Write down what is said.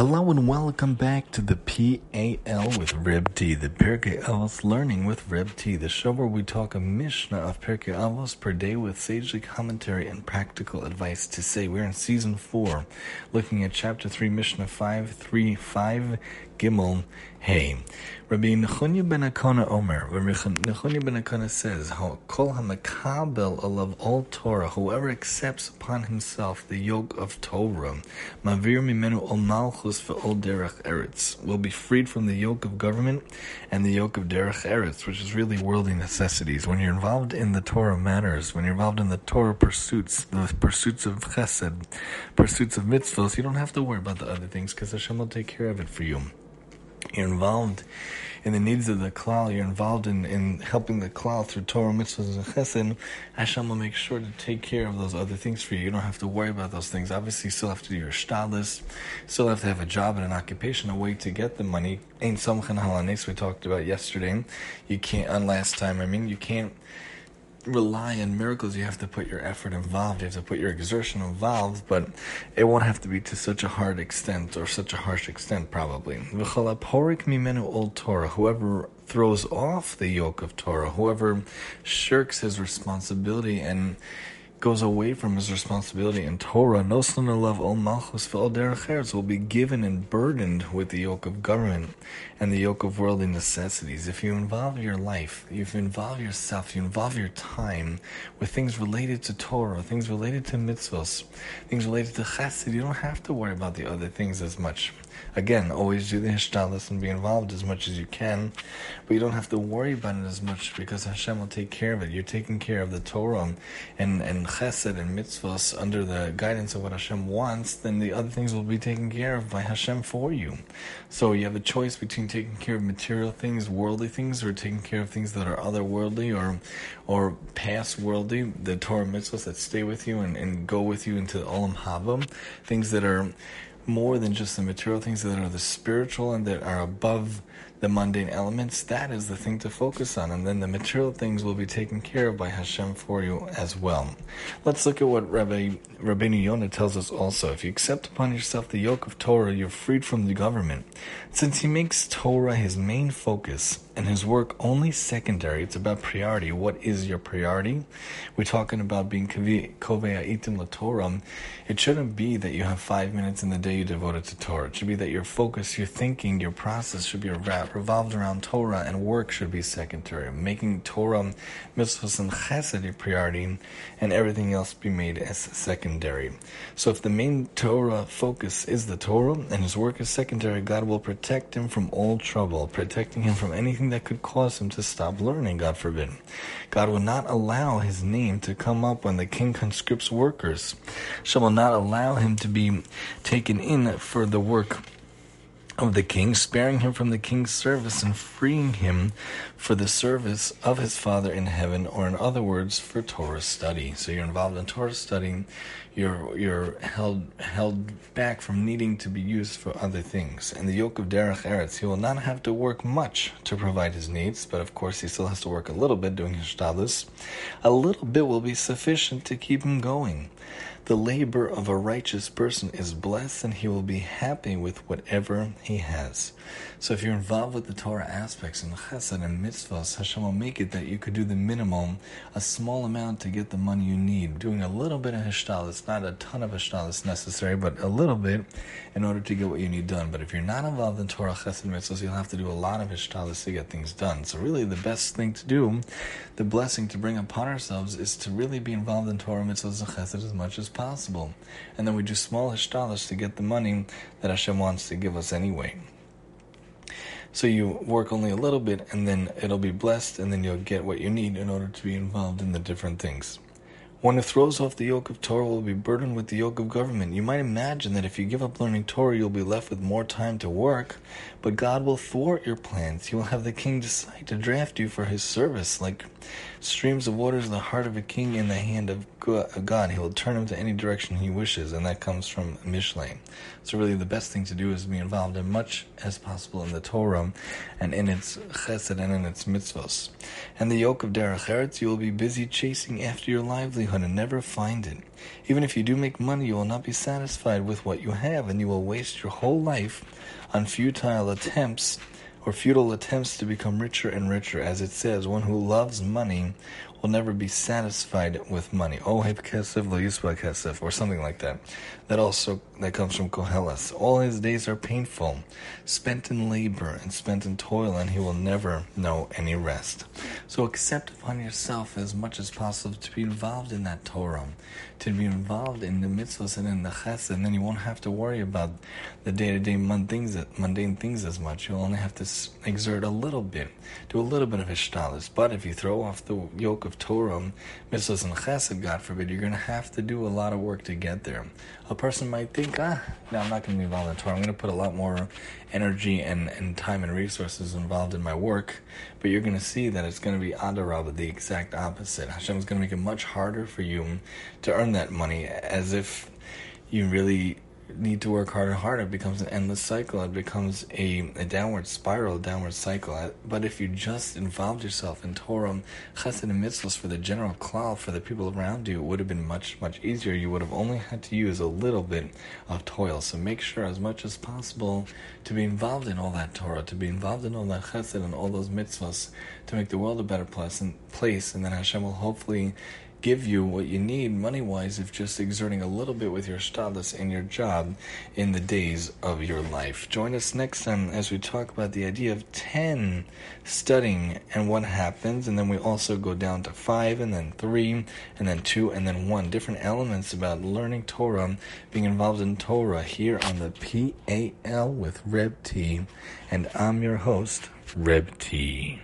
Hello and welcome back to the PAL with Reb T, the Pirkei Avos Learning with Reb T, the show where we talk a Mishnah of Pirkei Avos per day with sagely commentary and practical advice to say. We're in season 4, looking at chapter 3, Mishnah 5, 3, 5, Gimel, Hey. Rabbi Nechunya ben Akana Omer, Rabbi Nechunya ben Akana says, Kol hamakabel alav ol Torah, whoever accepts upon himself the yoke of Torah, mavir mimenu ol ve'ol derech eretz, will be freed from the yoke of government and the yoke of derech eretz, which is really worldly necessities. When you're involved in the Torah matters, when you're involved in the Torah pursuits, the pursuits of chesed, pursuits of mitzvahs, you don't have to worry about the other things because Hashem will take care of it for you. You're involved in the needs of the klal. You're involved in, in helping the klal through Torah, mitzvahs, and chesed. Hashem will make sure to take care of those other things for you. You don't have to worry about those things. Obviously, you still have to do your shtadlis. Still have to have a job and an occupation, a way to get the money. Ain't somchen halanes we talked about yesterday. You can't, on last time, I mean, you can't rely on miracles, you have to put your effort involved, you have to put your exertion involved, but it won't have to be to such a hard extent or such a harsh extent, probably. Whoever throws off the yoke of Torah, whoever shirks his responsibility and goes away from his responsibility in Torah, notnin alav ol malchus will be given and burdened with the yoke of government and the yoke of worldly necessities. If you involve your life, if you involve yourself, you involve your time with things related to Torah, things related to mitzvahs, things related to chesed, you don't have to worry about the other things as much. Again, always do the hishtalis and be involved as much as you can, but you don't have to worry about it as much because Hashem will take care of it. You're taking care of the Torah and, and chesed and mitzvahs under the guidance of what Hashem wants, then the other things will be taken care of by Hashem for you. So you have a choice between taking care of material things, worldly things, or taking care of things that are otherworldly or or past worldly, the Torah mitzvahs that stay with you and, and go with you into Olam Haba, things that are more than just the material things that are the spiritual and that are above the mundane elements, that is the thing to focus on. And then the material things will be taken care of by Hashem for you as well. Let's look at what Rabbi Rabbeinu Yonah tells us also. If you accept upon yourself the yoke of Torah, you're freed from the government. Since he makes Torah his main focus and his work only secondary, it's about priority. What is your priority? We're talking about being kovei itim la Torah. It shouldn't be that you have five minutes in the day you devote it to Torah. It should be that your focus, your thinking, your process should be revolved around Torah, and work should be secondary. Making Torah, mitzvahs, and chesed your priority, and everything else be made as secondary. So if the main Torah focus is the Torah and his work is secondary, God will protect him from all trouble, protecting him from anything that could cause him to stop learning, God forbid. God will not allow his name to come up when the king conscripts workers. Shall will not allow him to be taken in for the work of the king, sparing him from the king's service and freeing him for the service of his Father in heaven, or in other words, for Torah study. So you're involved in Torah studying, you're you're held held back from needing to be used for other things. And the yoke of Derech Eretz, he will not have to work much to provide his needs, but of course he still has to work a little bit doing his shtadlis. A little bit will be sufficient to keep him going. The labor of a righteous person is blessed, and he will be happy with whatever he has. So, if you're involved with the Torah aspects and chesed and mitzvahs, Hashem will make it that you could do the minimum, a small amount to get the money you need. Doing a little bit of hishtalis, not a ton of hishtalis necessary, but a little bit in order to get what you need done. But if you're not involved in Torah chesed mitzvahs, you'll have to do a lot of hishtalis to get things done. So, really, the best thing to do, the blessing to bring upon ourselves, is to really be involved in Torah mitzvahs and chesed as much as possible. And then we do small hishtalas to get the money that Hashem wants to give us anyway. So you work only a little bit and then it'll be blessed and then you'll get what you need in order to be involved in the different things. One who throws off the yoke of Torah will be burdened with the yoke of government. You might imagine that if you give up learning Torah, you'll be left with more time to work, but God will thwart your plans. He will have the king decide to draft you for his service, like Streams of water is the heart of a king in the hand of God. He will turn him to any direction he wishes, and that comes from Mishle. So really the best thing to do is be involved as much as possible in the Torah and in its chesed and in its mitzvos. And the yoke of Derech Eretz, you will be busy chasing after your livelihood and never find it. Even if you do make money, you will not be satisfied with what you have, and you will waste your whole life on futile attempts or futile attempts to become richer and richer. As it says, one who loves money will never be satisfied with money. Oh, kesef lo yisba or something like that. That also that comes from Koheles. All his days are painful, spent in labor and spent in toil, and he will never know any rest. So accept upon yourself as much as possible to be involved in that Torah, to be involved in the mitzvahs and in the chesed, and then you won't have to worry about the day-to-day mundane things as much. You'll only have to exert a little bit, do a little bit of ishtalis. But if you throw off the yoke of Torah, mitzvahs and chesed, God forbid, you're going to have to do a lot of work to get there. A person might think, ah, no, I'm not going to be involved in Torah. I'm going to put a lot more energy and, and time and resources involved in my work. But you're going to see that it's going to be adarabah, the exact opposite. Hashem is going to make it much harder for you to earn that money as if you really need to work harder and harder, it becomes an endless cycle. It becomes a, a downward spiral, a downward cycle. But if you just involved yourself in Torah, chesed, and mitzvahs for the general klal, for the people around you, it would have been much, much easier. You would have only had to use a little bit of toil. So make sure as much as possible to be involved in all that Torah, to be involved in all that chesed and all those mitzvahs, to make the world a better place, and, place, and then Hashem will hopefully give you what you need money wise if just exerting a little bit with your status and your job in the days of your life. Join us next time as we talk about the idea of 10 studying and what happens, and then we also go down to 5 and then 3 and then 2 and then 1. Different elements about learning Torah, being involved in Torah here on the PAL with Reb T. And I'm your host, Reb T.